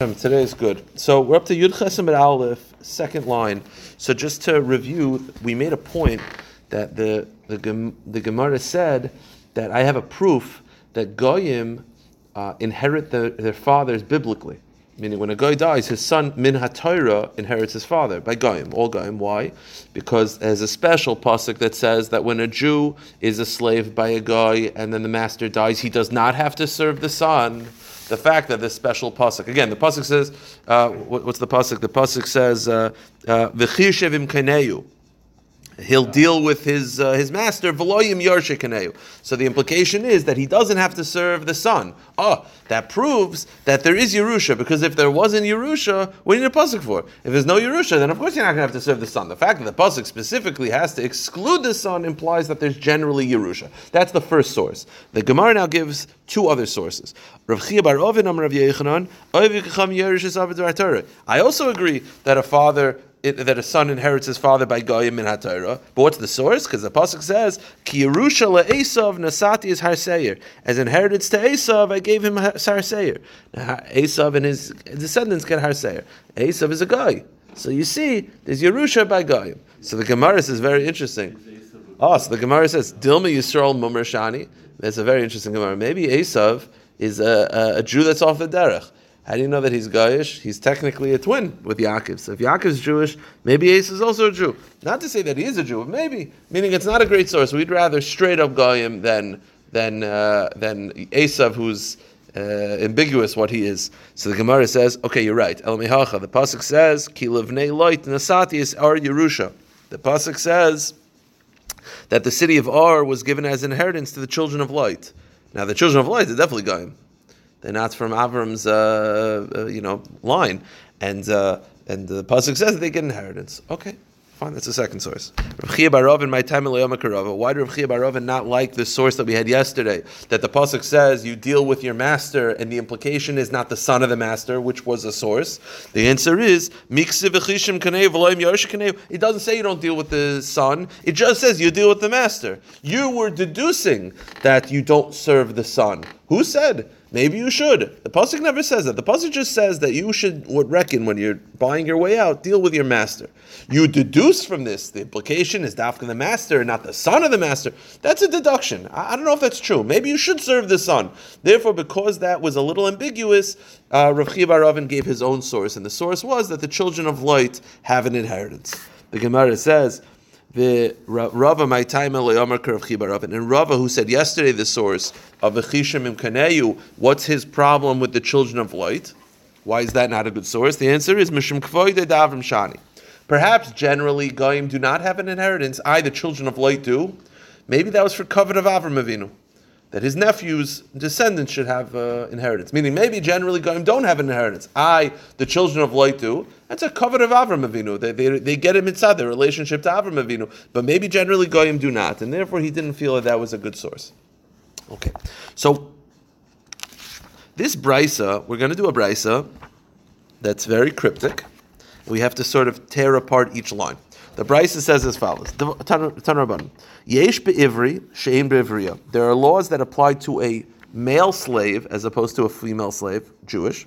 Today is good. So we're up to Yud Chesim Aleph, second line. So just to review, we made a point that the the, the Gemara said that I have a proof that goyim uh, inherit the, their fathers biblically. Meaning, when a guy dies, his son min haTorah inherits his father by goyim, all goyim. Why? Because there's a special pasuk that says that when a Jew is a slave by a guy and then the master dies, he does not have to serve the son the fact that this special pasuk again, the pasuk says, uh, what, what's the pasuk? The pasuk says, uh, uh. He'll deal with his uh, his master, Veloyim Yarshikaneu. So the implication is that he doesn't have to serve the son. Oh, that proves that there is Yerusha, because if there wasn't Yerusha, what do you need a pasuk for? If there's no Yerusha, then of course you're not going to have to serve the son. The fact that the pasuk specifically has to exclude the son implies that there's generally Yerusha. That's the first source. The Gemara now gives two other sources. I also agree that a father it, that a son inherits his father by Goyim in HaTorah. But what's the source? Because the Pasuk says, Ki Yerusha le'esav nasati is Har Seir. As inheritance to Esav, I gave him Har Seir. Esav and his descendants get Har Seir. Esav is a guy. So you see, there's Yerusha by Goyim. So the Gemara is very interesting. Oh, so the Gemara says, Dilma Yisrael Mumar Shani. That's a very interesting Gemara. Maybe Esav is a, a, a Jew that's off the derech. How do you know that he's Goyish? He's technically a twin with Yaakov. So if Yaakov's Jewish, maybe Ace is also a Jew. Not to say that he is a Jew, maybe. Meaning it's not a great source. We'd rather straight up Goyim than than uh, than Esav, who's uh, ambiguous what he is. So the Gemara says, okay, you're right. El Mihacha. The pasuk says, Ki levnei loit nasati is Ar Yerusha. The pasuk says that the city of Ar was given as inheritance to the children of Lot. Now the children of Lot are definitely Goyim. They're not from Avram's, uh, uh, you know, line, and uh, and the pasuk says they get inheritance. Okay, fine. That's the second source. Rav Chia Barov in my time Why do Rav Chia Barov not like the source that we had yesterday? That the pasuk says you deal with your master, and the implication is not the son of the master, which was a source. The answer is It doesn't say you don't deal with the son. It just says you deal with the master. You were deducing that you don't serve the son. Who said? Maybe you should. The pasuk never says that. The pasuk just says that you should would reckon when you're buying your way out, deal with your master. You deduce from this the implication is dafka the master, not the son of the master. That's a deduction. I, I, don't know if that's true. Maybe you should serve the son. Therefore, because that was a little ambiguous, uh, Rav Chiya Ravin gave his own source, and the source was that the children of Lot have an inheritance. The Gemara says the Rava my time and Rava who said yesterday the source of the Chishim Kaneyu, what's his problem with the children of Lot? Why is that not a good source? The answer is Mishum Kvoide Davrim Shani. Perhaps generally Goyim do not have an inheritance. I, the children of Lot, do. Maybe that was for covet of Avram Avinu that his nephew's descendants should have uh, inheritance. Meaning, maybe generally Goyim don't have an inheritance. I, the children of Lot, do. That's a covet of Avram Avinu. They, they, they get him inside their relationship to Avram Avinu. But maybe generally Goyim do not. And therefore, he didn't feel that that was a good source. Okay. So, this brisa, we're going to do a brisa that's very cryptic. We have to sort of tear apart each line. The Brisa says as follows: Yesh be'ivri she'im be'ivriya. There are laws that apply to a male slave as opposed to a female slave, Jewish.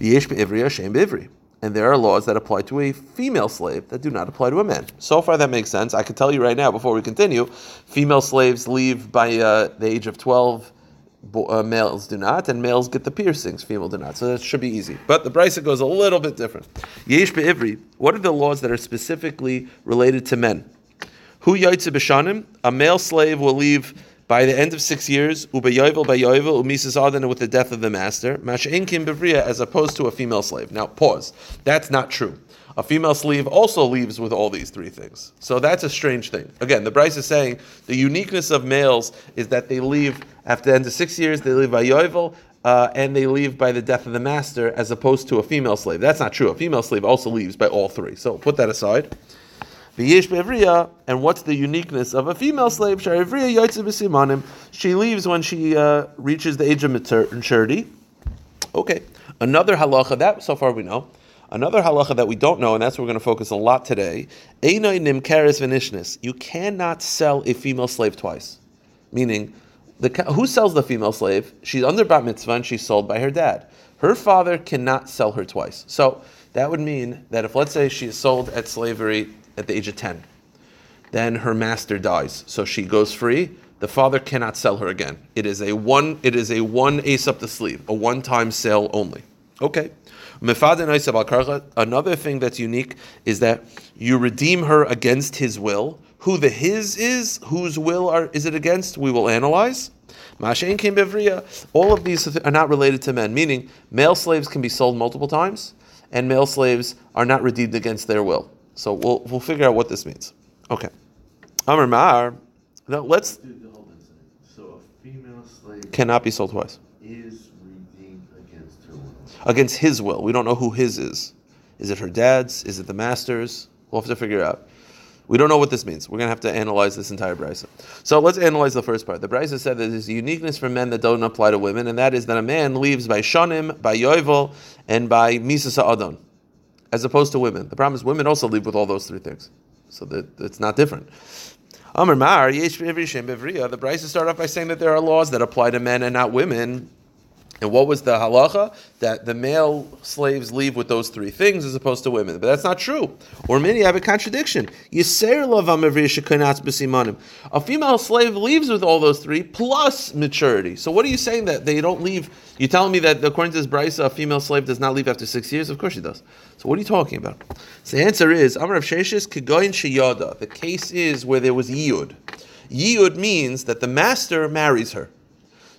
Yesh be'ivriya she'im be'ivri. And there are laws that apply to a female slave that do not apply to a man. So far, that makes sense. I can tell you right now, before we continue, female slaves leave by uh, the age of 12 uh, males do not, and males get the piercings, female do not. So that should be easy. But the Brisa goes a little bit different. Yesh be'ivri, what are the laws that are specifically related to men? Hu yaitze b'shanim, a male slave will leave by the end of six years, ubeyovel by yovel, umisas adana with the death of the master, mash'inkim bevriya, as opposed to a female slave. Now, pause. That's not true. A female slave also leaves with all these three things. So that's a strange thing. Again, the Brisa is saying the uniqueness of males is that they leave after the end of six years, they leave by Yovel, uh, and they leave by the death of the master, as opposed to a female slave. That's not true. A female slave also leaves by all three. So put that aside. And what's the uniqueness of a female slave? She leaves when she uh, reaches the age of maturity. Okay. Another halacha that so far we know. Another halacha that we don't know, and that's what we're going to focus a lot today. You cannot sell a female slave twice. Meaning, the, who sells the female slave? She's under bat mitzvah and she's sold by her dad. her father cannot sell her twice. So that would mean that if, let's say, she is sold at slavery at the age of 10, then her master dies. So she goes free. The father cannot sell her again. It is a one, it is a one ace up the sleeve, a one-time sale only. Okay. Another thing that's unique is that you redeem her against his will. Who the his is, whose will are, is it against, we will analyze. All of these are not related to men, meaning male slaves can be sold multiple times, and male slaves are not redeemed against their will. So we'll, we'll figure out what this means. Okay. Amr Mar, now let's. So a female slave Cannot be sold twice. is redeemed against her will. Against his will. We don't know who his is. Is it her dad's? Is it the master's? We'll have to figure it out. We don't know what this means. We're going to have to analyze this entire brisa. So let's analyze the first part. The brisa said that there's a uniqueness for men that don't apply to women, and that is that a man leaves by shanim, by yovel, and by misasa adon, as opposed to women. The problem is women also leave with all those three things, so that it's not different. Amar Mar, yesh b'ivri shem. The brisa start off by saying that there are laws that apply to men and not women. And what was the halacha? That the male slaves leave with those three things as opposed to women. But that's not true. Or many have a contradiction. A female slave leaves with all those three plus maturity. So what are you saying that they don't leave? You're telling me that according to this brisa, a female slave does not leave after six years? Of course she does. So what are you talking about? So the answer is Amar of Sheshis Kigoyin Shiyada. The case is where there was Yiyud. Yiyud means that the master marries her.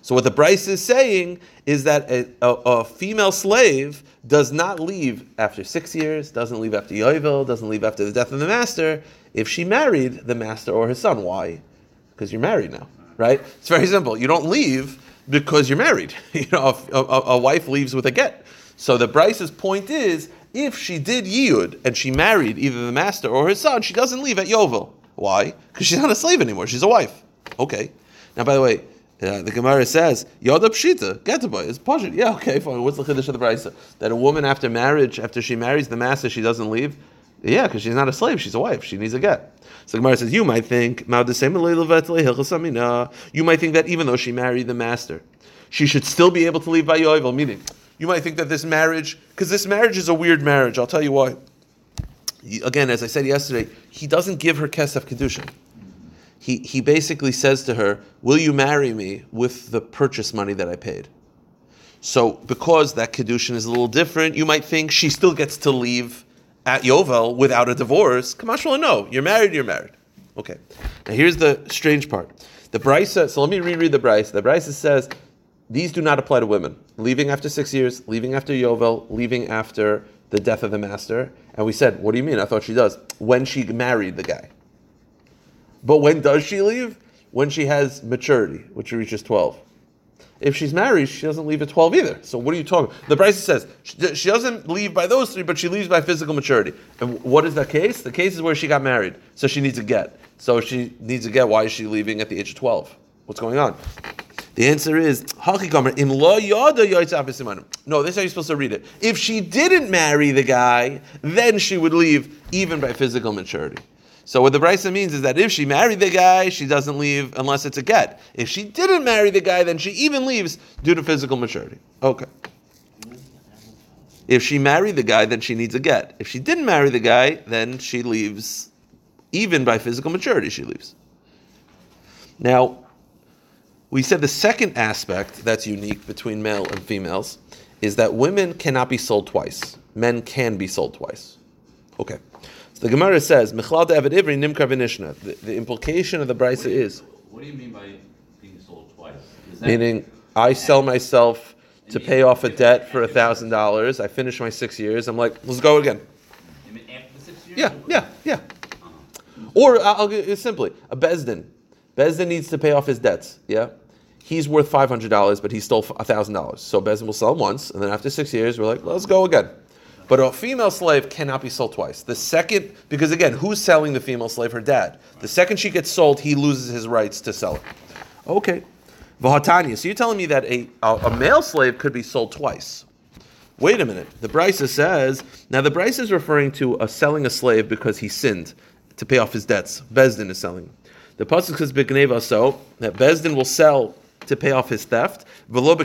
So what the Brisa is saying is that a, a, a female slave does not leave after six years, doesn't leave after Yovel, doesn't leave after the death of the master, if she married the master or his son. Why? Because you're married now, right? It's very simple. You don't leave because you're married. You know, a, a, wife leaves with a get. So the Brisa's point is, if she did Yiyud and she married either the master or his son, she doesn't leave at Yovel. Why? Because she's not a slave anymore. She's a wife. Okay. Now, by the way, uh, the Gemara says, Yoda Pshita, get to boy, it's Pashit. Yeah, okay, fine. What's the Chiddush of the Brisa? That a woman after marriage, after she marries the master, she doesn't leave? Yeah, because she's not a slave, she's a wife. She needs a get. So Gemara says, you might think, you might think that even though she married the master, she should still be able to leave by Yovel, meaning, you might think that this marriage, because this marriage is a weird marriage, I'll tell you why. Again, as I said yesterday, he doesn't give her Kesef Kedushin he, he basically says to her, Will you marry me with the purchase money that I paid? So, because that Kedushin is a little different, you might think she still gets to leave at Yovel without a divorce. Kamashla, no. You're married, you're married. Okay. Now, here's the strange part. The Brisa, so let me reread the Brisa. The Brisa says, these do not apply to women. Leaving after six years, leaving after Yovel, leaving after the death of the master. And we said, what do you mean? I thought she does. When she married the guy. But when does she leave? When she has maturity, which she reaches 12. If she's married, she doesn't leave at 12 either. So what are you talking The Brisa says she, she doesn't leave by those three, but she leaves by physical maturity. And what is the case? The case is where she got married. So she needs a get. So she needs a get. Why is she leaving at the age of 12? What's going on? The answer is No, this is how you're supposed to read it. If she didn't marry the guy, then she would leave even by physical maturity. So what the Brisa means is that if she married the guy, she doesn't leave unless it's a get. If she didn't marry the guy, then she even leaves due to physical maturity. Okay. If she married the guy, then she needs a get. If she didn't marry the guy, then she leaves, even by physical maturity, she leaves. Now, we said the second aspect that's unique between male and females is that women cannot be sold twice. Men can be sold twice. Okay. So the Gemara says, Michlal David Ivri Nimkar V'nishna. The implication of the Brisa is. What do you mean by being sold twice? Meaning, I sell myself to pay off a debt for a thousand dollars. I finish my six years. I'm like, let's go again. You mean after the six years? Yeah, yeah, yeah. Uh-huh. Or I'll give it simply a Bezdin. Bezdin needs to pay off his debts. Yeah, he's worth five hundred dollars, but he stole thousand dollars. So Bezdin will sell him once, and then after six years, we're like, let's go again. But a female slave cannot be sold twice. The second, because again, who's selling the female slave? Her dad. The second she gets sold, he loses his rights to sell it. Okay. Vahatanya. So you're telling me that a, a, male slave could be sold twice. Wait a minute. The Brisa says, now the Brisa is referring to a selling a slave because he sinned to pay off his debts. Bezdin is selling. The Pasuk says, so, that Bezdin will sell to pay off his theft. Velo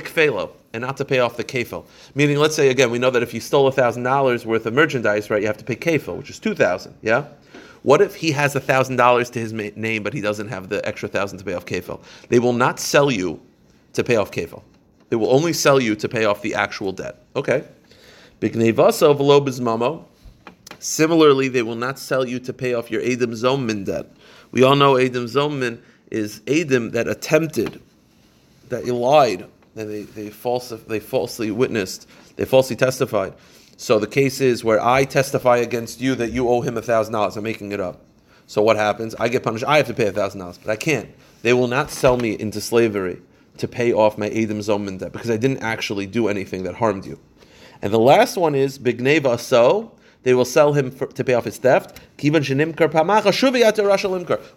and not to pay off the kefil. Meaning, let's say again, we know that if you stole thousand dollars worth of merchandise, right, you have to pay kefil, which is two thousand. Yeah. What if he has thousand dollars to his ma- name, but he doesn't have the extra thousand to pay off kefil? They will not sell you to pay off kefil. They will only sell you to pay off the actual debt. Okay. Similarly, they will not sell you to pay off your Adam Zomin debt. We all know Adam Zomin is Adam that attempted, that lied, that they, they, false, they falsely witnessed, they falsely testified. So the case is where I testify against you that you owe him a thousand dollars. I'm making it up. So what happens? I get punished. I have to pay a thousand dollars, but I can't. They will not sell me into slavery to pay off my Adam Zomin debt because I didn't actually do anything that harmed you. And the last one is Bigneva so they will sell him for, to pay off his theft.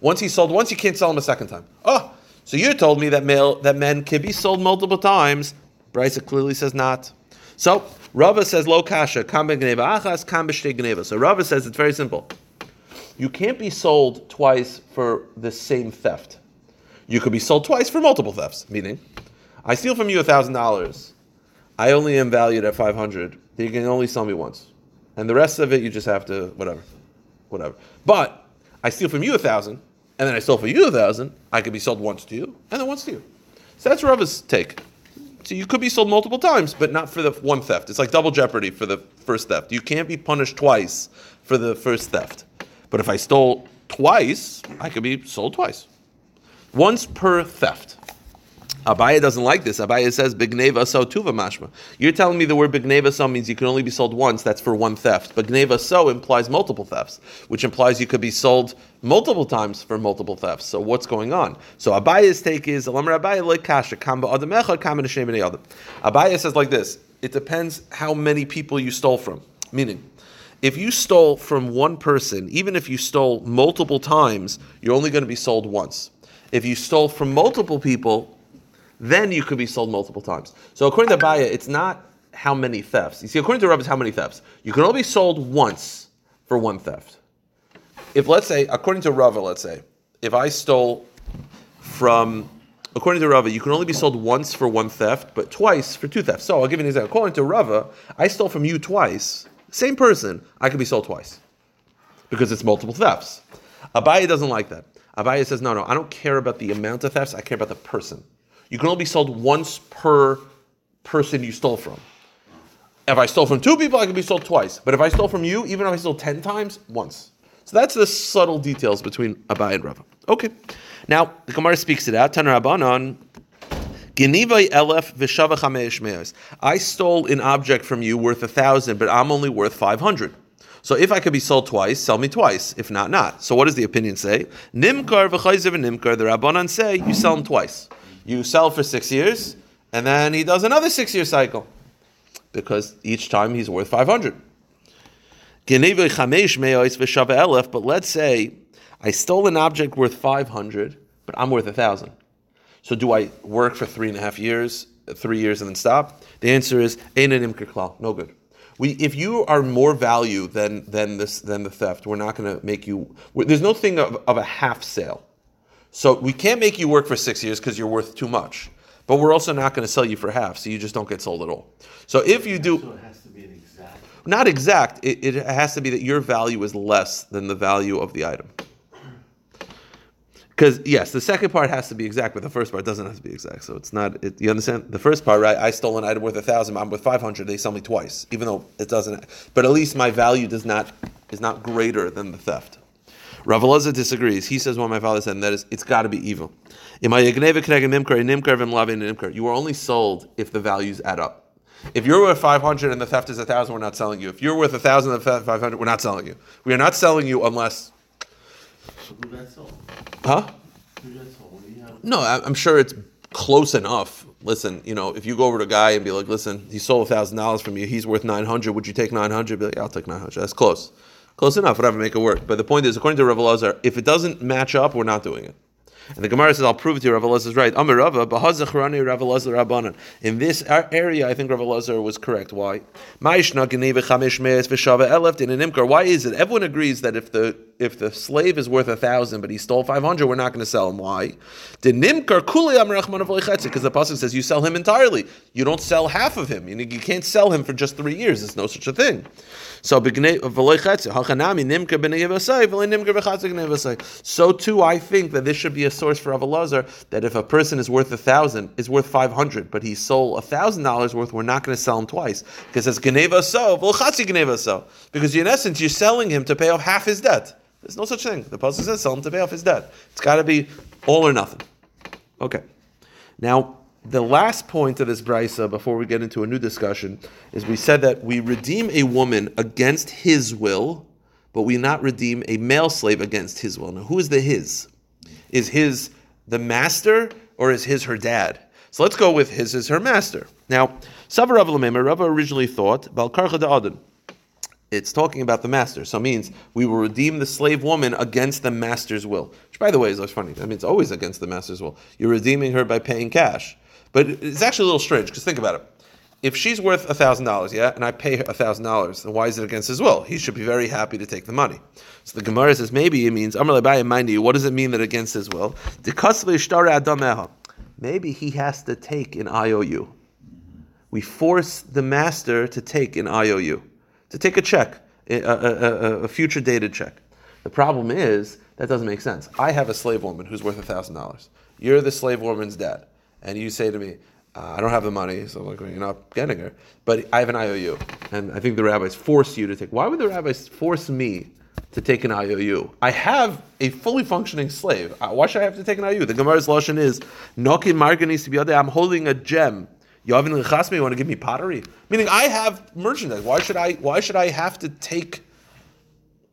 Once he sold, once you can't sell him a second time. Oh, so you told me that male that men can be sold multiple times. Brisa clearly says not. So Rava says lo kasha kam gneva achas kam. So Rava says it's very simple. You can't be sold twice for the same theft. You could be sold twice for multiple thefts. Meaning, I steal from you thousand dollars. I only am valued at five hundred. You can only sell me once and the rest of it you just have to whatever, whatever. But I steal from you a thousand, and then I stole from you a thousand. I could be sold once to you, and then once to you. So that's Rava's take. So you could be sold multiple times, but not for the one theft. It's like double jeopardy for the first theft. You can't be punished twice for the first theft. But if I stole twice, I could be sold twice. Once per theft. Abaya doesn't like this. Abaya says bigneva so tuva mashma. You're telling me the word bigneva so means you can only be sold once. That's for one theft. But gneva so implies multiple thefts, which implies you could be sold multiple times for multiple thefts. So what's going on? So Abaya's take is Abaya like kasha kamba adamecha kamba Abaya says like this. It depends how many people you stole from. Meaning, if you stole from one person, even if you stole multiple times, you're only going to be sold once. If you stole from multiple people, then you could be sold multiple times. So according to Baya, it's not how many thefts. You see, according to Rav, it's how many thefts. You can only be sold once for one theft. If let's say, according to Rava, let's say, if I stole from, according to Rava, you can only be sold once for one theft, but twice for two thefts. So I'll give you an example. According to Rava, I stole from you twice, same person, I could be sold twice because it's multiple thefts. Abaya doesn't like that. Abaya says, no, no, I don't care about the amount of thefts, I care about the person you can only be sold once per person you stole from. If I stole from two people, I can be sold twice. But if I stole from you, even if I stole ten times, once. So that's the subtle details between Abai and Rava. Okay. Now the Gemara speaks it out. Tanar Abanon. I stole an object from you worth a thousand, but I'm only worth five hundred. So if I could be sold twice, sell me twice. If not, not. So what does the opinion say? Nimkar v'chayzev nimkar. The Rabbanan say you sell them twice you sell for six years, and then he does another six year cycle because each time he's worth 500. But let's say I stole an object worth 500, but I'm worth a 1,000. So do I work for three and a half years, three years, and then stop? The answer is no good. We, if you are more value than than this than the theft, we're not going to make you. There's no thing of, of a half sale. So we can't make you work for six years because you're worth too much. But we're also not going to sell you for half, so you just don't get sold at all. So if you do, So it has to be an exact. not exact, it, it has to be that your value is less than the value of the item. Because yes, the second part has to be exact, but the first part doesn't have to be exact. So it's not. It, you understand? The first part, right? I stole an item worth a thousand. I'm worth five hundred. They sell me twice, even though it doesn't. But at least my value does not is not greater than the theft. Rav Elazar disagrees. He says what my father said, and that is, it's got to be evil. You are only sold if the values add up. If you're worth 500 and the theft is 1,000, we're not selling you. If you're worth 1,000 and the theft 500, we're not selling you. We are not selling you unless. Huh? No, I'm sure it's close enough. Listen, you know, if you go over to a guy and be like, listen, he sold $1,000 from you, he's worth 900, would you take 900? Be like, I'll take 900. That's close. Close enough, whatever, make it work. But the point is, according to Rav Elazar, if it doesn't match up, we're not doing it. And the Gemara says, I'll prove it to you, Rav Elazar is right. Amir Rava, Bahazachrani Rav Elazar. In this area, I think Rav Elazar was correct. Why? Why is it? Everyone agrees that if the if the slave is worth a thousand, but he stole five hundred, we're not going to sell him. Why? Because the pasuk says you sell him entirely. You don't sell half of him. You, can't sell him for just three years. There's no such a thing. So so too, I think that this should be a source for Avalazar that if a person is worth a thousand, is worth five hundred, but he sold a thousand dollars worth, we're not going to sell him twice because it's geneva so. Because in essence, you're selling him to pay off half his debt. There's no such thing. The pasuk says sell him to pay off his debt. It's got to be all or nothing. Okay. Now, the last point of this brisa before we get into a new discussion is we said that we redeem a woman against his will, but we not redeem a male slave against his will. Now, who is the his? Is his the master or is his her dad? So let's go with his is her master. Now, Savar Rav Lamema, Rav originally thought Balkarcha Adon. It's talking about the master, so it means we will redeem the slave woman against the master's will. Which, by the way, is always funny. I mean, it's always against the master's will. You're redeeming her by paying cash. But it's actually a little strange because think about it. If she's worth thousand dollars, yeah, and I pay her thousand dollars, then why is it against his will? He should be very happy to take the money. So the Gemara says maybe it means Amar mind you. What does it mean that against his will? Maybe he has to take an IOU. We force the master to take an IOU, to take a check, a, a, a, future dated check. The problem is that doesn't make sense. I have a slave woman who's worth thousand dollars. You're the slave woman's dad and you say to me, uh, I don't have the money, so like, you're not getting her, but I have an IOU. And I think the rabbis force you to take. Why would the rabbis force me to take an IOU? I have a fully functioning slave. Uh, why should I have to take an IOU? The Gemara's lashon is, Nokin marganis to be I'm holding a gem. Yavin Chasmi, you want to give me pottery? Meaning I have merchandise. Why should I why should I have to take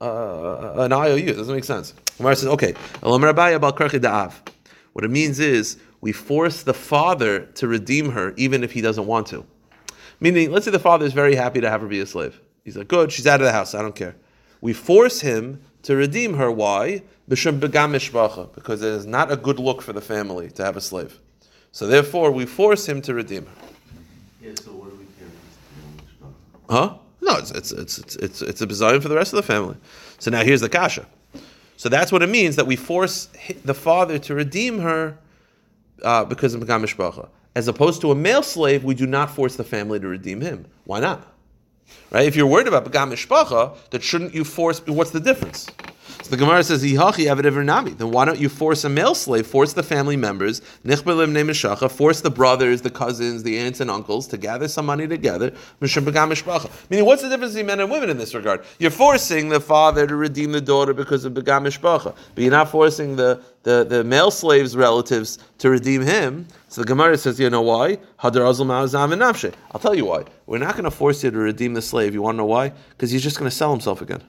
uh, an IOU? It doesn't make sense. Gemara says, okay, what it means is we force the father to redeem her even if he doesn't want to. Meaning, let's say the father is very happy to have her be a slave. He's like, good, she's out of the house, I don't care. We force him to redeem her. Why? Because it is not a good look for the family to have a slave. So therefore, we force him to redeem her. Yeah, so what do we care Huh? No, it's it's it's it's it's, a design for the rest of the family. So now here's the kasha. So that's what it means that we force the father to redeem her uh, because of Megam Mishpacha. As opposed to a male slave, we do not force the family to redeem him. Why not? Right? If you're worried about Begam Mishpacha, that shouldn't you force? What's the difference? The Gemara says, Then why don't you force a male slave, force the family members, force the brothers, the cousins, the aunts and uncles to gather some money together, meaning what's the difference between men and women in this regard? You're forcing the father to redeem the daughter because of Begam Mishpacha, but you're not forcing the, the, the male slave's relatives to redeem him. So the Gemara says, you know why? I'll tell you why. We're not going to force you to redeem the slave. You want to know why? Because he's just going to sell himself again.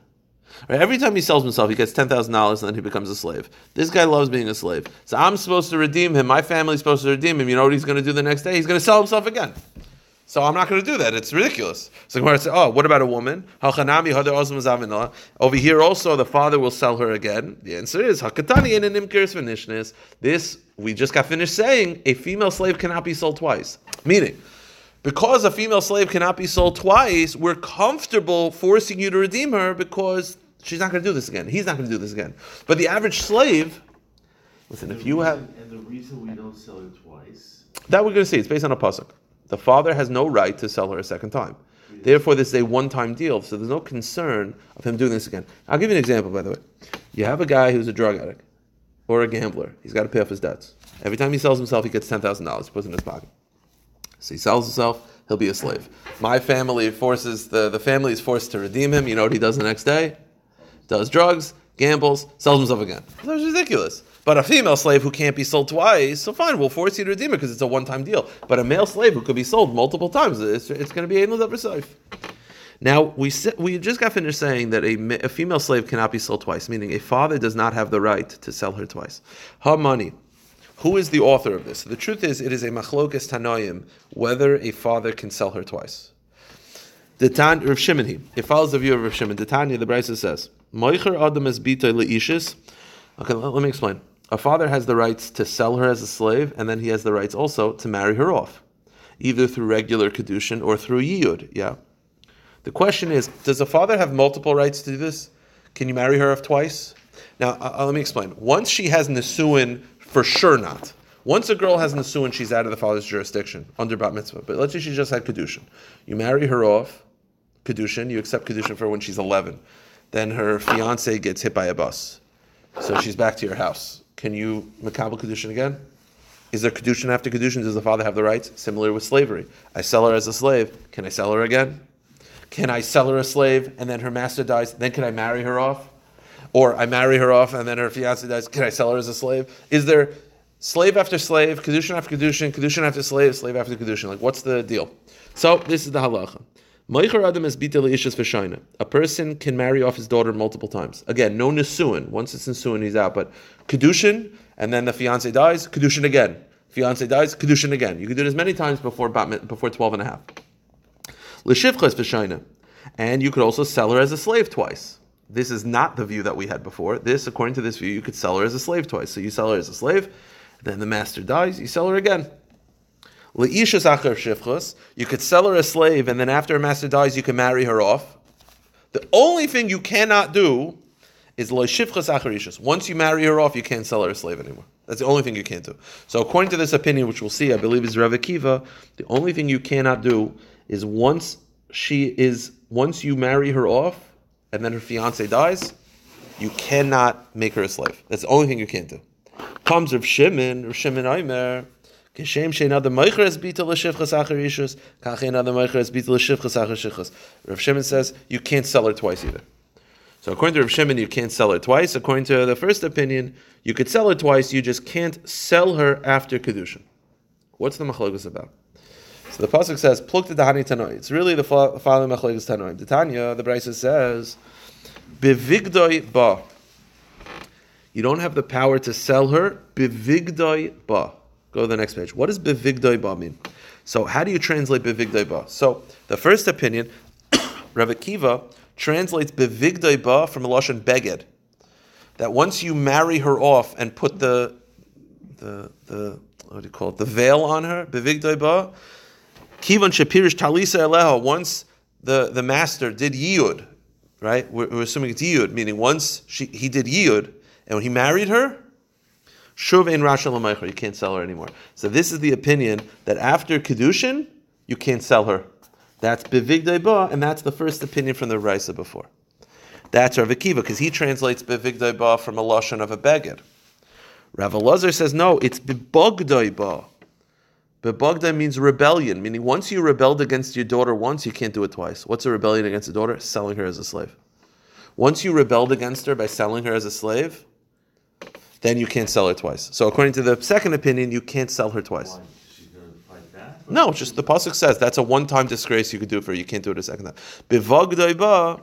Right? Every time he sells himself, he gets ten thousand dollars, and then he becomes a slave. This guy loves being a slave, so I'm supposed to redeem him. My family's supposed to redeem him. You know what he's going to do the next day? He's going to sell himself again. So I'm not going to do that. It's ridiculous. So Gemara says, "Oh, what about a woman? Over here also, the father will sell her again." The answer is hakatani in an This we just got finished saying a female slave cannot be sold twice. Meaning, because a female slave cannot be sold twice, we're comfortable forcing you to redeem her because she's not going to do this again. He's not going to do this again. But the average slave, listen, if you have. And the reason we don't sell her twice. That we're going to see. It's based on a pasuk. The father has no right to sell her a second time. Therefore, this is a one-time deal, so there's no concern of him doing this again. I'll give you an example, by the way. You have a guy who's a drug addict or a gambler. He's got to pay off his debts. Every time he sells himself, he gets ten thousand dollars, He puts it in his pocket. So he sells himself, he'll be a slave. My family forces the the family is forced to redeem him. You know what he does the next day? does drugs, gambles, sells himself again. That's ridiculous. But a female slave who can't be sold twice, so fine, we'll force you to redeem it because it's a one-time deal. But a male slave who could be sold multiple times, it's, it's going to be Ein Sof. Now we we just got finished saying that a, a, female slave cannot be sold twice, meaning a father does not have the right to sell her twice. Her money. Who is the author of this? The truth is, it is a machlokas tanoim whether a father can sell her twice. The Tan Rav Shimon, it follows the view of Rav Shimon. The Tanya, the Brisa says. Moicher Adam is bita leishis. Okay, let, let me explain. A father has the rights to sell her as a slave, and then he has the rights also to marry her off, either through regular kedushin or through yiyud. Yeah. The question is, does a father have multiple rights to do this? Can you marry her off twice? Now, uh, uh, let me explain. Once she has Nisuin, for sure not. Once a girl has Nisuin, she's out of the father's jurisdiction under Bat Mitzvah. But let's say she just had Kedushin. You marry her off, Kedushin, you accept Kedushin for when she's 11. Then her fiance gets hit by a bus. So she's back to your house. Can you Makabal Kedushin again? Is there Kedushin after Kedushin? Does the father have the rights? Similar with slavery. I sell her as a slave. Can I sell her again? Can I sell her a slave and then her master dies? Then can I marry her off? Or I marry her off and then her fiance dies. Can I sell her as a slave? Is there slave after slave, Kedushin after Kedushin, Kedushin after slave, slave after Kedushin? Like, what's the deal? So, this is the halacha. Meicher Adam is bitel ishas v'shayna. A person can marry off his daughter multiple times. Again, no nisuin. Once it's nisuin, he's out. But kedushin, and then the fiance dies, kedushin again. Fiance dies, kedushin again. You can do it as many times before before 12 and a half. And you could also sell her as a slave twice. This is not the view that we had before. This, according to this view, you could sell her as a slave twice. So you sell her as a slave, then the master dies, you sell her again. Le'ishas you could sell her a slave, and then after her master dies, you can marry her off. The only thing you cannot do is. Once you marry her off, you can't sell her a slave anymore. That's the only thing you can't do. So according to this opinion, which we'll see, I believe is Rav Akiva, the only thing you cannot do is once she is, once you marry her off, and then her fiance dies, you cannot make her a slave. That's the only thing you can't do. Comes Rav Shimon, Rav Shimon Aimer, Kishem shein adam meicher es bita l'shivchas acher ishus, kachein adam meicher es bita l'shivchas acher shichas. Rav Shimon says you can't sell her twice either. So according to Rav Shimon, you can't sell her twice. According to the first opinion, you could sell her twice. You just can't sell her after kedushin. What's the machlokas about? The pasuk says, "Plukta dahani tanoi." It's really the following machlokas tanoi. The Tanya, the Brisa says, "Bivigdoi ba." You don't have the power to sell her. Bivigdoi ba. Go to the next page. What does bevigdoi ba mean? So how do you translate bevigdoi ba? So the first opinion, Rav Akiva translates bevigdoi ba from a lashon beged. That once you marry her off and put the the the what do you call it the veil on her bevigdoi ba, kivan shapirish talisa eleha. Once the the master did yiyud, right? We're, we're assuming it's yiyud, meaning once she, he did yiyud, and when he married her, Shuv ein rasha l'maycher. You can't sell her anymore. So this is the opinion that after kedushin you can't sell her. That's bevigdei ba, and that's the first opinion from the Raisa before. That's Rav Akiva because he translates bevigdei ba from a lashon of a beged. Rav Elazar says no, it's bebogdei ba. Bebogdei means rebellion, meaning once you rebelled against your daughter once, you can't do it twice. What's a rebellion against a daughter? Selling her as a slave. Once you rebelled against her by selling her as a slave, then you can't sell her twice. So according to the second opinion, you can't sell her twice. Why? She's gonna fight back? No, just the pasuk says that's a one-time disgrace you could do it for her. You can't do it a second time. Bivagdaiba,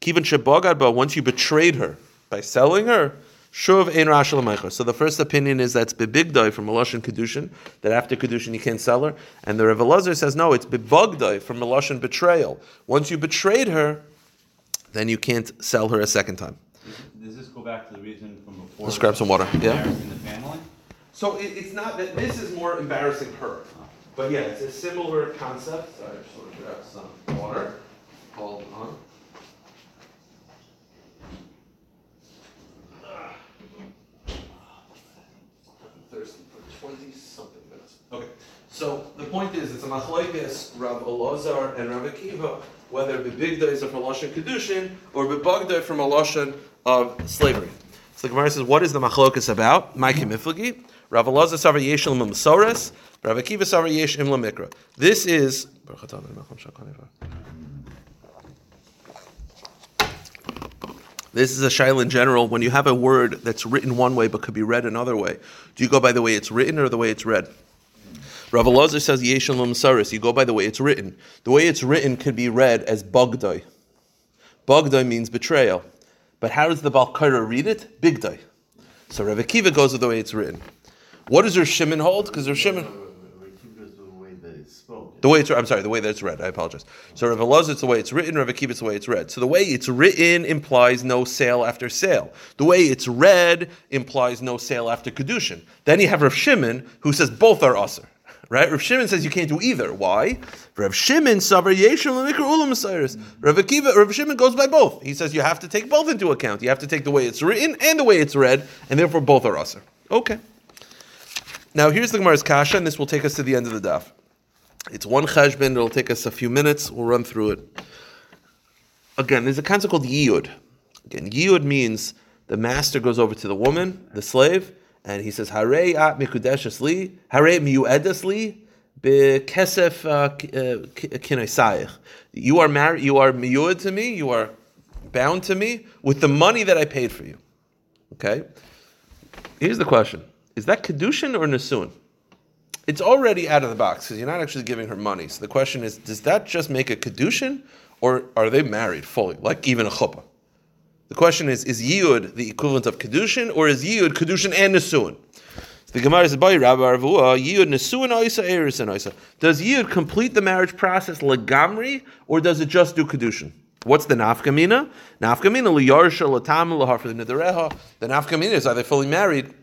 kivan shebagadba. Once you betrayed her by selling her, shuv ein rashal So the first opinion is that's bibigdai from Meloshin kedushin that after kedushin you can't sell her, and the Rav Elazar says no, it's bibagdai from Meloshin betrayal. Once you betrayed her, then you can't sell her a second time. Does this go back to the reason from before? Let's grab some water. Yeah. Embarrassing the family? So it, it's not that this is more embarrassing her, but yeah, it's a similar concept. So I just want to grab some water. Hold on. I'm thirsty for twenty something minutes. Okay. So the point is, it's a machlokes Rav Elazar and Rav Akiva whether bebigda is a from lashon kedushin or bebagda from a lashon of slavery. So the Gemara says, what is the machlokas about? My kimiflagi. Rav Elazar savar yesh im. Rav Akiva savar yesh im l'mikra. This is. This is a shaila in general. When you have a word that's written one way but could be read another way, do you go by the way it's written or the way it's read? Rav Elazar says Yeshon Saris. You go by the way it's written. The way it's written could be read as Bogdai. Bogdai means betrayal. But how does the Balkara read it? Bigdai. So Rav Akiva goes with the way it's written. What does Rav Shimon hold? Because Rav Shimon, the way it's I'm sorry, the way that it's read. I apologize. So Rav Elazar it's the way it's written. Rav Akiva it's the way it's read. So the way it's written implies no sale after sale. The way it's read implies no sale after kedushin. Then you have Rav Shimon who says both are usher. Right? Rav Shimon says you can't do either. Why? Rav Shimon ulam. Rav Akiva, Rav Shimon goes by both. He says you have to take both into account. You have to take the way it's written and the way it's read, and therefore both are usher. Okay. Now here's the Gemara's kasha, and this will take us to the end of the daf. It's one cheshbon. It'll take us a few minutes. We'll run through it. Again, there's a concept called yiyud. Again, yiyud means the master goes over to the woman, the slave, and he says, "Hare at mikudeshes li, hare miuedes li, bekesef uh, uh, uh, kinesayich." You are married. You are miued to me. You are bound to me with the money that I paid for you. Okay. Here's the question: Is that kedushin or nesuin? It's already out of the box because you're not actually giving her money. So the question is: Does that just make a kedushin, or are they married fully, like even a chuppah? The question is, is Yiyud the equivalent of Kedushin, or is Yiyud Kedushin and Nesuin? So the Gemara says, "By Rabbi Arvua, Yiyud Nesuin Oisa Eris Oisa." Does Yiyud complete the marriage process legamri, or does it just do Kedushin? What's the nafkamina? Nafkamina liyarsha latam lahar for the nidareha. The nafkamina is are they fully married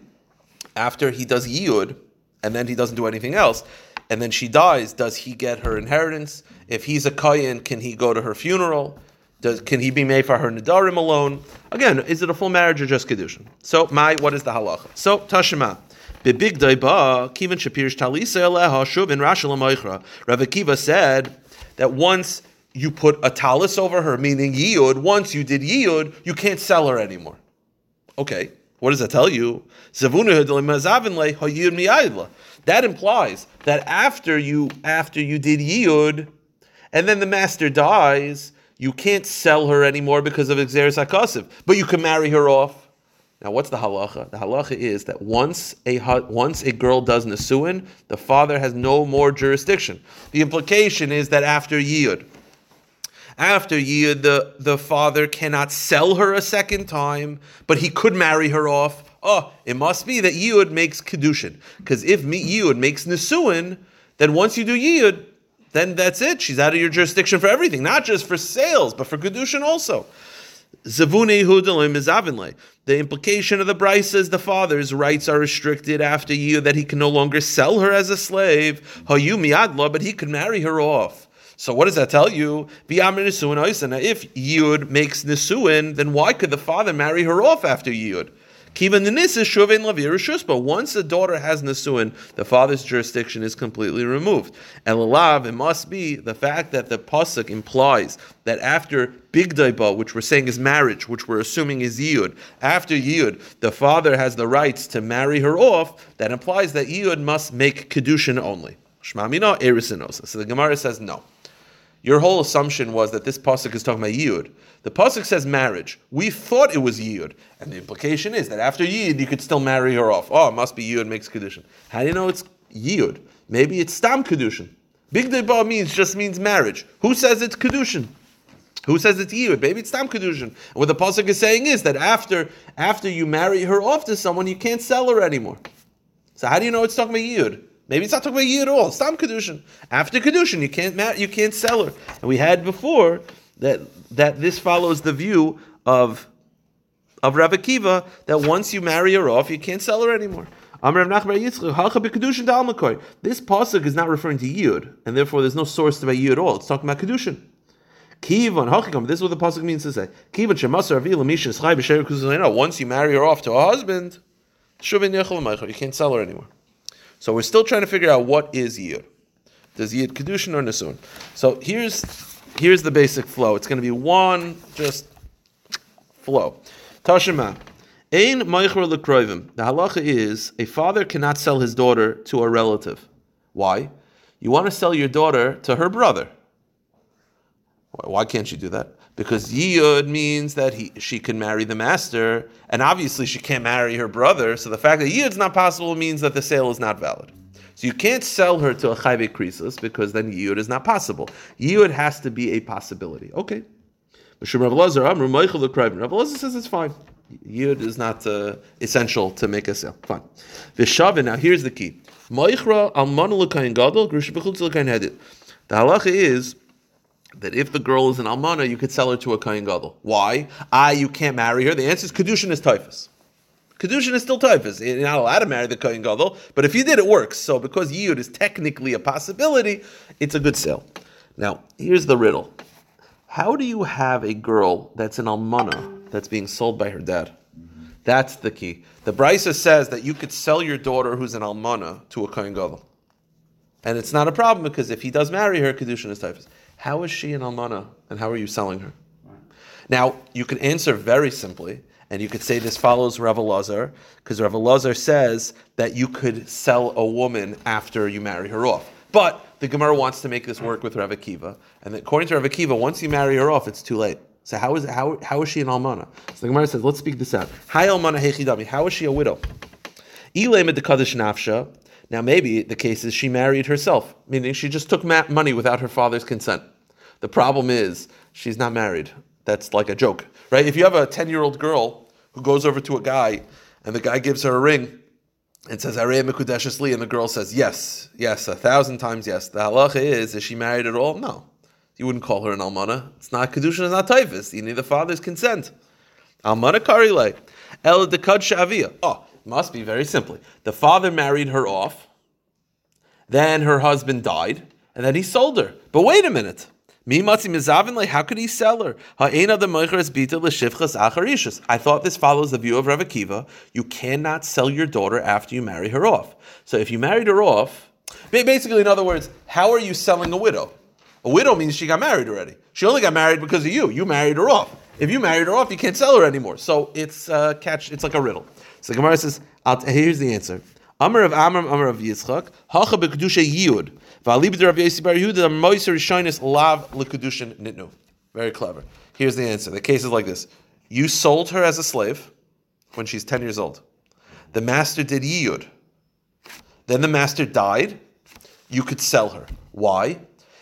after he does Yiyud, and then he doesn't do anything else, and then she dies. Does he get her inheritance? If he's a kayan, can he go to her funeral? Does, can he be made for her nidarim alone? Again, is it a full marriage or just kedushin? So, my what is the halacha? So, tashima. Bibig daiba kivan shapirish talisa aleha shuv in Rashi lamoichra. Rav Akiva said that once you put a talis over her, meaning yiyud, once you did yiyud, you can't sell her anymore. Okay, what does that tell you? That implies that after you after you did yiyud, and then the master dies, you can't sell her anymore because of Xeris HaKasiv, but you can marry her off. Now, what's the halacha? The halacha is that once a once a girl does nesuin, the father has no more jurisdiction. The implication is that after yiyud, after yiyud, the, the father cannot sell her a second time, but he could marry her off. Oh, it must be that yiyud makes kedushin, because if yiyud makes nesuin, then once you do yiyud, then that's it. She's out of your jurisdiction for everything, not just for sales, but for kedushin also. The implication of the brisa is the father's rights are restricted after you that he can no longer sell her as a slave. But he could marry her off. So what does that tell you? If Yud makes Nisuin, then why could the father marry her off after Yud? Kivan Nis is Shuvain Lavir but once the daughter has Nisuin, the father's jurisdiction is completely removed. And Lalav, it must be the fact that the Pasuk implies that after Big Daiba, which we're saying is marriage, which we're assuming is Yud, after Yud, the father has the rights to marry her off, that implies that Yud must make Kedushin only. Shmamina Erisinosa. So the Gemara says no. Your whole assumption was that this pasuk is talking about yiyud. The pasuk says marriage. We thought it was yiyud, and the implication is that after yiyud you could still marry her off. Oh, it must be yiyud makes kedushin. How do you know it's yiyud? Maybe it's stam kedushin. Big deba means just means marriage. Who says it's kedushin? Who says it's yiyud? Maybe it's stam kedushin. And what the pasuk is saying is that after after you marry her off to someone, you can't sell her anymore. So how do you know it's talking about yiyud? Maybe it's not talking about you at all. Stam kedushin. After kedushin, you can't you can't sell her. And we had before that that this follows the view of of Rav Akiva that once you marry her off, you can't sell her anymore. This pasuk is not referring to yud, and therefore there's no source to yud at all. It's talking about kedushin. Kivan hakikam. This is what the pasuk means to say. Kivan shemasar avila misha schai b'sher Once you marry her off to a husband, you can't sell her anymore. So we're still trying to figure out what is Yid. Does Yid Kedushin or Nasun? So here's here's the basic flow. It's going to be one just flow. Tashima. Ein Meicher lekroivim. The halacha is a father cannot sell his daughter to a relative. Why? You want to sell your daughter to her brother. Why can't you do that? Because yiyud means that he, she can marry the master, and obviously she can't marry her brother. So the fact that yiyud's not possible means that the sale is not valid. So you can't sell her to a chayve krisus because then yiyud is not possible. Yiyud has to be a possibility. Okay. Rav Elazar says it's fine. Yud is not uh, essential to make a sale. Fine. Vishavin, now here's the key. The halacha is that if the girl is an almana, you could sell her to a Kohen Gadol. Why? Ah, you can't marry her. The answer is kedushin is tofes. Kedushin is still tofes. You're not allowed to marry the Kohen Gadol, but if you did, it works. So because Yiyud is technically a possibility, it's a good sale. Now, here's the riddle. How do you have a girl that's an almana that's being sold by her dad? That's the key. The Brisa says that you could sell your daughter who's an almana to a Kohen Gadol. And it's not a problem because if he does marry her, Kedushin is tofes. How is she an almana and how are you selling her? Now, you can answer very simply, and you could say this follows Rav Elazar, because Rav Elazar says that you could sell a woman after you marry her off. But the Gemara wants to make this work with Rav Akiva, and according to Rav Akiva, once you marry her off, it's too late. So how is how how is she an almana? So the Gemara says, let's speak this out. Hi almana hechidami. How is she a widow? Now maybe the case is she married herself, meaning she just took money without her father's consent. The problem is she's not married. That's like a joke, right? If you have a ten-year-old girl who goes over to a guy, and the guy gives her a ring and says "Arei mekudeshes li," and the girl says yes, yes, a thousand times yes. The halacha is: is she married at all? No. You wouldn't call her an almana. It's not kedushin. It's not tofes. You need the father's consent. Almana karile el dekad shavia. Oh, must be very simply. The father married her off. Then her husband died, and then he sold her. But wait a minute. Mi matzi mizavin how could he sell her? The acharishus. I thought this follows the view of Rav Akiva. You cannot sell your daughter after you marry her off. So if you married her off, basically, in other words, how are you selling a widow? A widow means she got married already. She only got married because of you. You married her off. If you married her off, you can't sell her anymore. So it's uh, catch. It's like a riddle. So Gemara says, here's the answer. Amr of Amram, Amr of Yitzchak, Hacha bekedusha Very clever. Here's the answer. The case is like this: You sold her as a slave when she's ten years old. The master did yiyud. Then the master died. You could sell her. Why?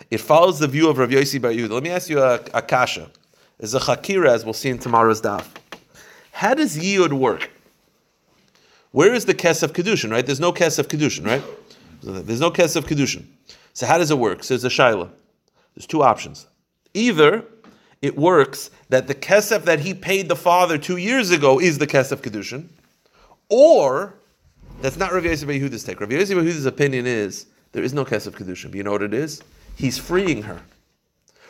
It follows the view of Rav Yossi Bar Yehuda. Let me ask you a, a kasha. Is a chakira, as we'll see in tomorrow's daf. How does yiyud work? Where is the kes of kedushin? Right? There's no kes of kedushin. Right? There's no kes of kedushin. So how does it work? So there's a shaila. There's two options. Either it works that the kesef that he paid the father two years ago is the kesef kedushin, or that's not Rav Yosef Yehuda's take. Rav Yosef Yehuda's opinion is there is no kesef kedushin. But you know what it is? He's freeing her.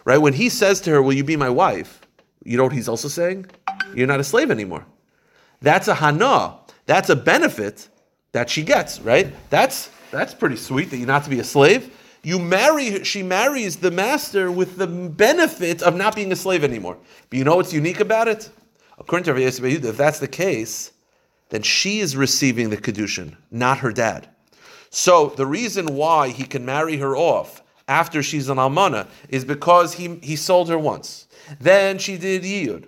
Right? When he says to her, "Will you be my wife?" You know what he's also saying? You're not a slave anymore. That's a hana. That's a benefit that she gets. Right? That's that's pretty sweet that you're not to be a slave. You marry, she marries the master with the benefit of not being a slave anymore. But you know what's unique about it? According to Rav Yosef if that's the case, then she is receiving the kedushin, not her dad. So the reason why he can marry her off after she's an almana is because he, he sold her once. Then she did yiyud.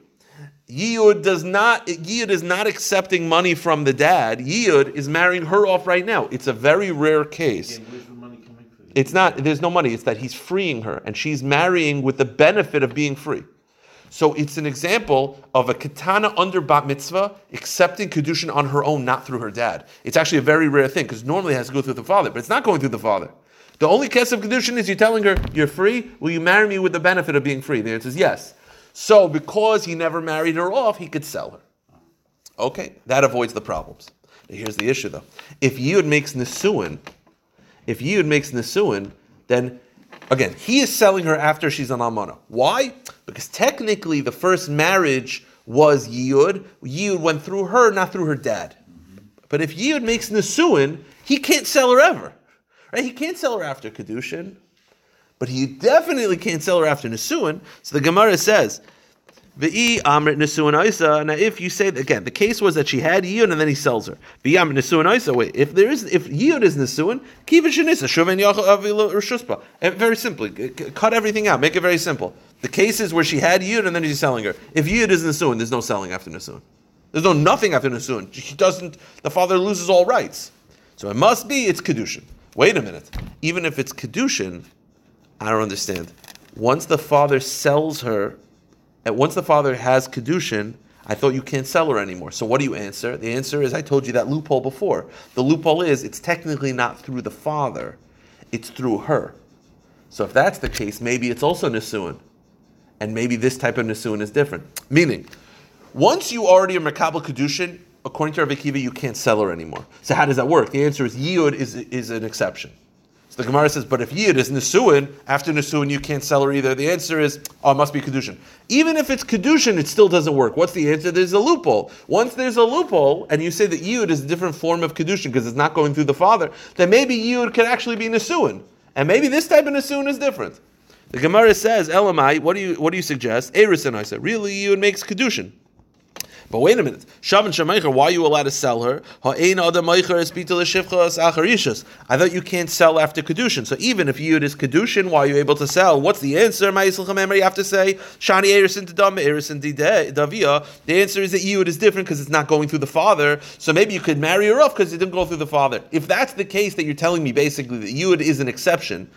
Yiyud does not. Yiyud is not accepting money from the dad. Yiyud is marrying her off right now. It's a very rare case. Again, where's the money coming from? It's not, there's no money, it's that he's freeing her and she's marrying with the benefit of being free. So it's an example of a katana under bat mitzvah accepting kedushin on her own, not through her dad. It's actually a very rare thing because normally it has to go through the father, but it's not going through the father. The only case of kedushin is you're telling her, "You're free. Will you marry me with the benefit of being free?" The answer is yes. So because he never married her off, he could sell her. Okay, that avoids the problems. Now, here's the issue though: if Yud makes nisuin, if Yud makes Nisuin, then again, he is selling her after she's an Almana. Why? Because technically the first marriage was Yud. Yud went through her, not through her dad. But if Yud makes Nisuin, he can't sell her ever. Right? He can't sell her after Kedushin, but he definitely can't sell her after Nisuin. So the Gemara says, V'i amrit nisuin isa. Now, if you say again, the case was that she had yiyud and then he sells her. V'i amrit nisuin isa. Wait, if there is, if yiyud is nisuin, kiva shenisa shuven yachal And eh, very simply, cut everything out. Make it very simple. The cases where she had yiyud and then he's selling her. If yiyud is nisuin, there's no selling after nisuin. There's no nothing after nisuin. She doesn't. The father loses all rights. So it must be it's kedushin. Wait a minute. Even if it's kedushin, I don't understand. Once the father sells her and once the father has kedushin, I thought you can't sell her anymore. So what do you answer? The answer is I told you that loophole before. The loophole is it's technically not through the father, it's through her. So if that's the case, maybe it's also nisuin, and maybe this type of nisuin is different. Meaning, once you already are makabel kedushin, according to Rav Akiva, you can't sell her anymore. So how does that work? The answer is Yud is, is an exception. So the Gemara says, but if Yid is Nisuin, after Nisuin you can't sell her either. The answer is, oh, it must be Kedushin. Even if it's Kedushin, it still doesn't work. What's the answer? There's a loophole. Once there's a loophole, and you say that Yid is a different form of Kedushin because it's not going through the father, then maybe Yid can actually be Nisuin. And maybe this type of Nisuin is different. The Gemara says, Elamai, what do you what do you suggest? Erison, I said, really Yid makes Kedushin. But wait a minute. Shaman Shamaycher, why are you allowed to sell her? I thought you can't sell after Kedushin. So even if Yud is Kedushin, why are you able to sell? What's the answer? You have to say, Shani Erison to Dam, Erison Davia. The answer is that Yud is different because it's not going through the father. So maybe you could marry her off because it didn't go through the father. If that's the case, that you're telling me basically that Yud is an exception,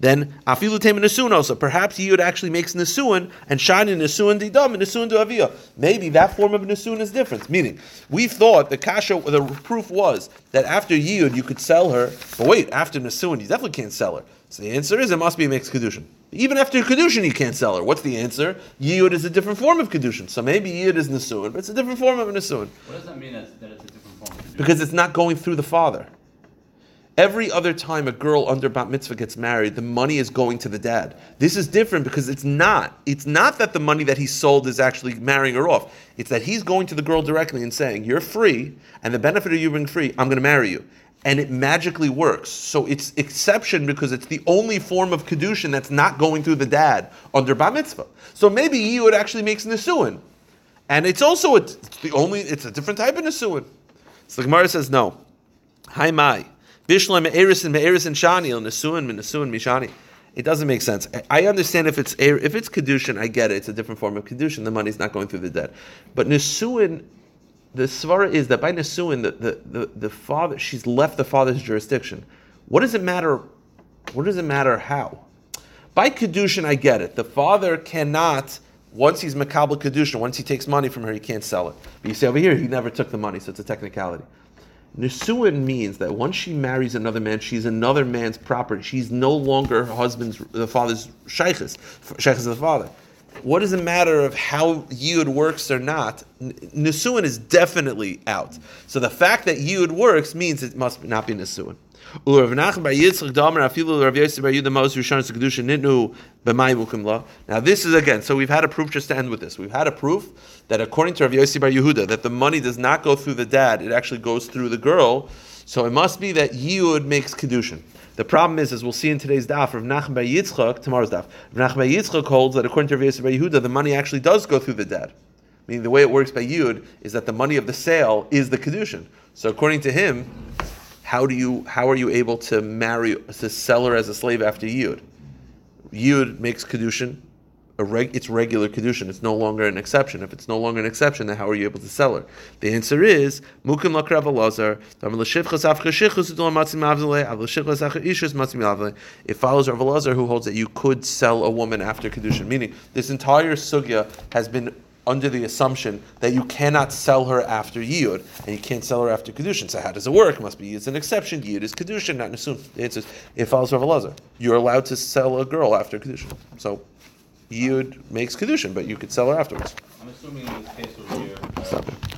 then afilu teim nesuin also. Perhaps Yud actually makes nesuin and shine in nesuin didam and nesuin avia. Maybe that form of nesuin is different. Meaning, we thought the kasha, the proof was that after Yud you could sell her, but wait, after nesuin you definitely can't sell her. So the answer is it must be a mixed kedushin. Even after kedushin you can't sell her. What's the answer? Yud is a different form of kedushin. So maybe Yud is nesuin, but it's a different form of nesuin What does that mean that, that it's a different form of because it's not going through the father. Every other time a girl under bat mitzvah gets married, the money is going to the dad. This is different because it's not. It's not that the money that he sold is actually marrying her off. It's that he's going to the girl directly and saying, "You're free, and the benefit of you being free, I'm going to marry you." And it magically works. So it's exception because it's the only form of kedushin that's not going through the dad under bat mitzvah. So maybe Yud actually makes nisuin, and it's also a, it's the only. It's a different type of nisuin. So the Gemara says no. Hi mai. Bishlam me'eris and and shani el nesuin min nesuin mishani. It doesn't make sense. I- understand if it's er- if it's kedushin, I get it. It's a different form of kedushin. The money's not going through the dead. But nesuin, the svara is that by nesuin, the, the, the, the father she's left the father's jurisdiction. What does it matter? What does it matter how? By kedushin, I get it. The father cannot. Once he's makabel kedushin, once he takes money from her, he can't sell it. But you see over here, he never took the money, so it's a technicality. Nisuin means that once she marries another man, she's another man's property. She's no longer her husband's, the father's shaykhs, shaykhs of the father. What does it matter of how Yud works or not? Nisuin is definitely out. So the fact that Yud works means it must not be Nisuin. Nachman bar Yitzchak Damer Afilu Rav Yosef Yehuda Mos Rishon Nitnu. Now this is again. So we've had a proof just to end with this. We've had a proof that according to Rav Yosef bar Yehuda that the money does not go through the dad; it actually goes through the girl. So it must be that Yud makes kedushin. The problem is, as we'll see in today's daf, Rav Nachman bar Yitzchak, tomorrow's daf, Rav Nachman bar Yitzchak holds that according to Rav Yosef bar Yehuda, the money actually does go through the dad. Meaning the way it works by Yud is that the money of the sale is the kedushin. So according to him, how do you how are you able to marry to sell her as a slave after Yud? Yud makes kedushin. Reg, it's regular kedushin. It's no longer an exception. If it's no longer an exception, then how are you able to sell her? The answer is mukim lakrav alazar. It follows Rav Elazar who holds that you could sell a woman after kedushin. Meaning, this entire sugya has been under the assumption that you cannot sell her after Yud, and you can't sell her after Kedushin. So how does it work? It must be it's an exception. Yud is Kedushin, not answer is, it follows Rav Elazar. You're allowed to sell a girl after Kedushin. So Yud makes Kedushin, but you could sell her afterwards. I'm assuming in this case over here. Stop it.